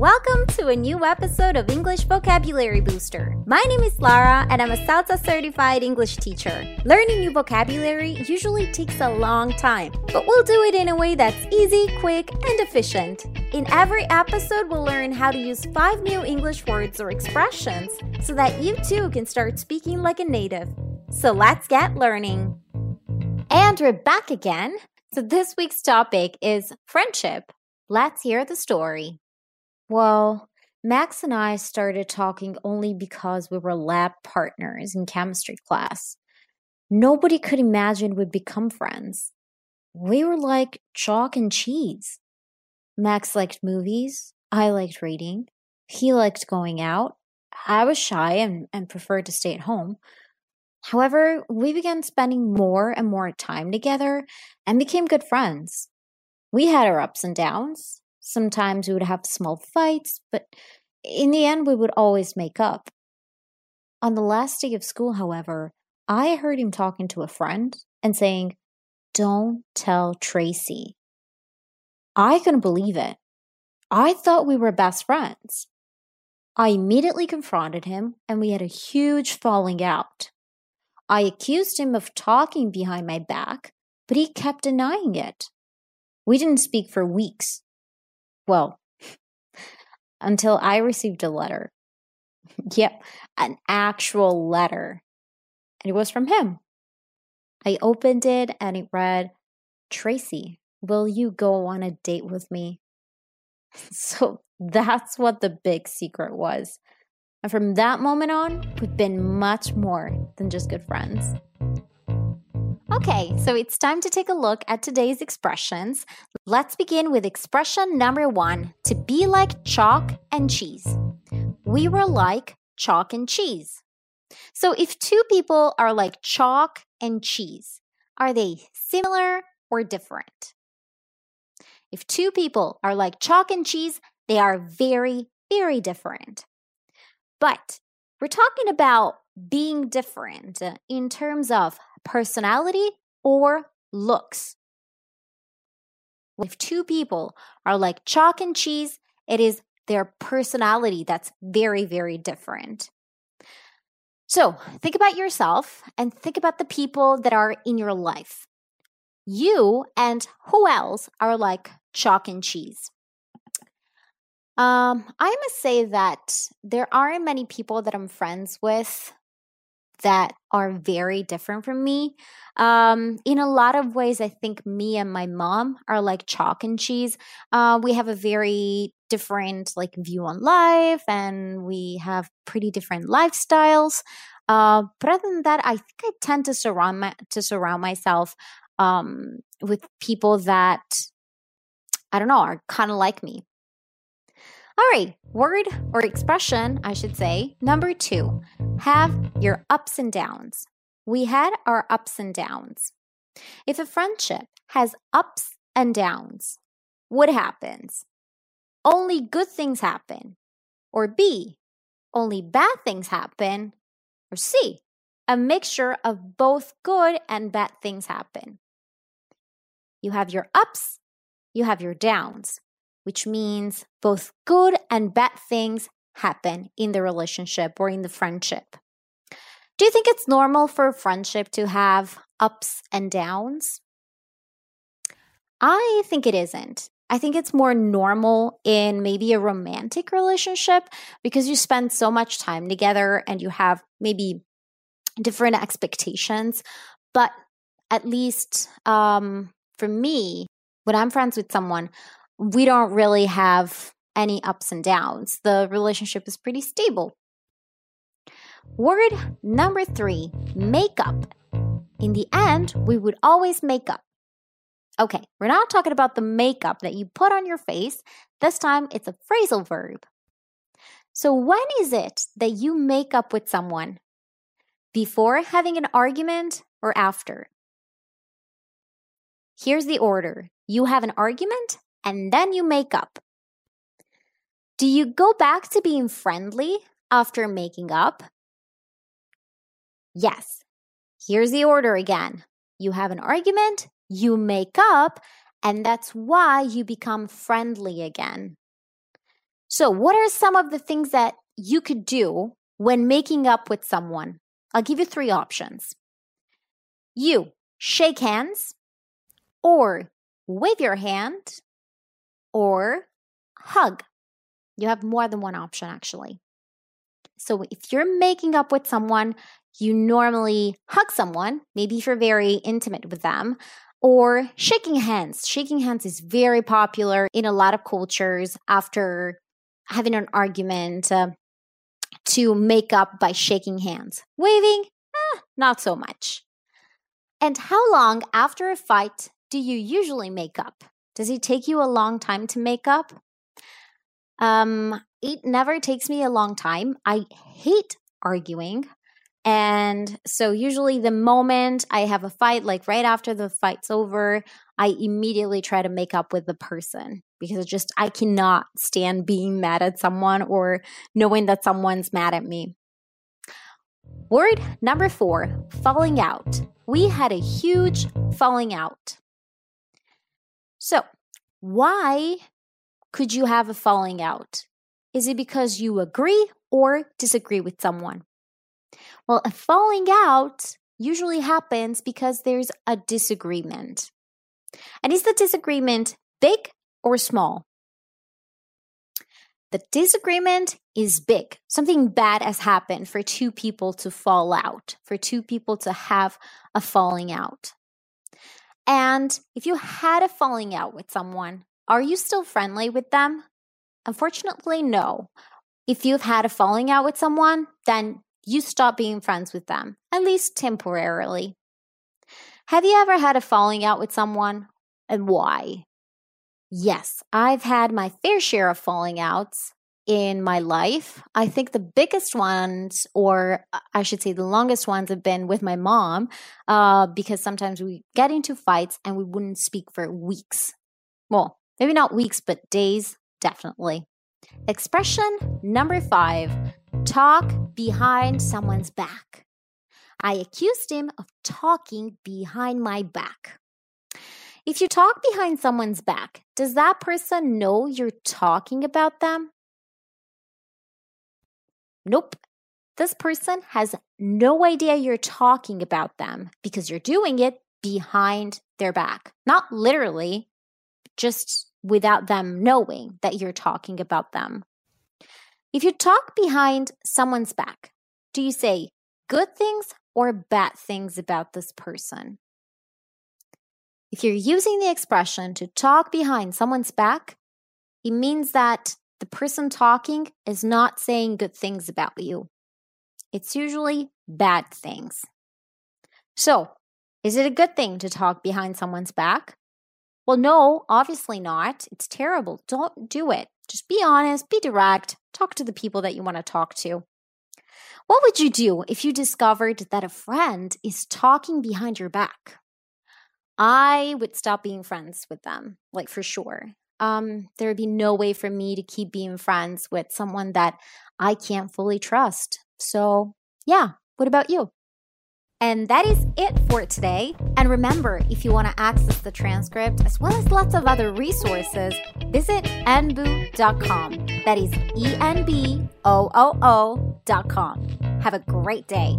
Welcome to a new episode of English Vocabulary Booster. My name is Lara and I'm a CELTA certified English teacher. Learning new vocabulary usually takes a long time, but we'll do it in a way that's easy, quick, and efficient. In every episode, we'll learn how to use five new English words or expressions so that you too can start speaking like a native. So let's get learning. And we're back again. So this week's topic is friendship. Let's hear the story. Well, Max and I started talking only because we were lab partners in chemistry class. Nobody could imagine we'd become friends. We were like chalk and cheese. Max liked movies. I liked reading. He liked going out. I was shy and, and preferred to stay at home. However, we began spending more and more time together and became good friends. We had our ups and downs. Sometimes we would have small fights, but in the end, we would always make up. On the last day of school, however, I heard him talking to a friend and saying, Don't tell Tracy. I couldn't believe it. I thought we were best friends. I immediately confronted him and we had a huge falling out. I accused him of talking behind my back, but he kept denying it. We didn't speak for weeks. Well, until I received a letter. yep, an actual letter. And it was from him. I opened it and it read, Tracy, will you go on a date with me? So that's what the big secret was. And from that moment on, we've been much more than just good friends. Okay, so it's time to take a look at today's expressions. Let's begin with expression number one to be like chalk and cheese. We were like chalk and cheese. So if two people are like chalk and cheese, are they similar or different? If two people are like chalk and cheese, they are very, very different. But we're talking about being different in terms of personality or looks. If two people are like chalk and cheese, it is their personality that's very, very different. So think about yourself and think about the people that are in your life. You and who else are like chalk and cheese? Um, I must say that there aren't many people that I'm friends with that are very different from me. Um, in a lot of ways, I think me and my mom are like chalk and cheese. Uh, we have a very different like view on life, and we have pretty different lifestyles. Uh, but other than that, I think I tend to surround my to surround myself um, with people that I don't know are kind of like me. All right, word or expression, I should say. Number two, have your ups and downs. We had our ups and downs. If a friendship has ups and downs, what happens? Only good things happen. Or B, only bad things happen. Or C, a mixture of both good and bad things happen. You have your ups, you have your downs which means both good and bad things happen in the relationship or in the friendship. Do you think it's normal for a friendship to have ups and downs? I think it isn't. I think it's more normal in maybe a romantic relationship because you spend so much time together and you have maybe different expectations. But at least um, for me, when I'm friends with someone, we don't really have any ups and downs. The relationship is pretty stable. Word number three makeup. In the end, we would always make up. Okay, we're not talking about the makeup that you put on your face. This time it's a phrasal verb. So, when is it that you make up with someone? Before having an argument or after? Here's the order you have an argument, and then you make up. Do you go back to being friendly after making up? Yes. Here's the order again. You have an argument, you make up, and that's why you become friendly again. So, what are some of the things that you could do when making up with someone? I'll give you three options. You shake hands, or wave your hand, or hug. You have more than one option, actually. So, if you're making up with someone, you normally hug someone, maybe if you're very intimate with them, or shaking hands. Shaking hands is very popular in a lot of cultures after having an argument uh, to make up by shaking hands. Waving, eh, not so much. And how long after a fight do you usually make up? Does it take you a long time to make up? Um, it never takes me a long time. I hate arguing. And so, usually, the moment I have a fight, like right after the fight's over, I immediately try to make up with the person because it just, I cannot stand being mad at someone or knowing that someone's mad at me. Word number four falling out. We had a huge falling out. So, why could you have a falling out? Is it because you agree or disagree with someone? Well, a falling out usually happens because there's a disagreement. And is the disagreement big or small? The disagreement is big. Something bad has happened for two people to fall out, for two people to have a falling out. And if you had a falling out with someone, are you still friendly with them? Unfortunately, no. If you've had a falling out with someone, then you stop being friends with them, at least temporarily. Have you ever had a falling out with someone and why? Yes, I've had my fair share of falling outs in my life. I think the biggest ones, or uh, I should say the longest ones, have been with my mom uh, because sometimes we get into fights and we wouldn't speak for weeks. Well, maybe not weeks, but days, definitely. Expression number five talk behind someone's back. I accused him of talking behind my back. If you talk behind someone's back, does that person know you're talking about them? Nope. This person has no idea you're talking about them because you're doing it behind their back. Not literally, just without them knowing that you're talking about them. If you talk behind someone's back, do you say good things or bad things about this person? If you're using the expression to talk behind someone's back, it means that the person talking is not saying good things about you. It's usually bad things. So, is it a good thing to talk behind someone's back? Well, no, obviously not. It's terrible. Don't do it. Just be honest, be direct, talk to the people that you want to talk to. What would you do if you discovered that a friend is talking behind your back? I would stop being friends with them, like for sure. Um, there would be no way for me to keep being friends with someone that I can't fully trust. So, yeah, what about you? And that is it for today. And remember, if you want to access the transcript as well as lots of other resources, visit enboo.com. That is E N B O O O.com. Have a great day.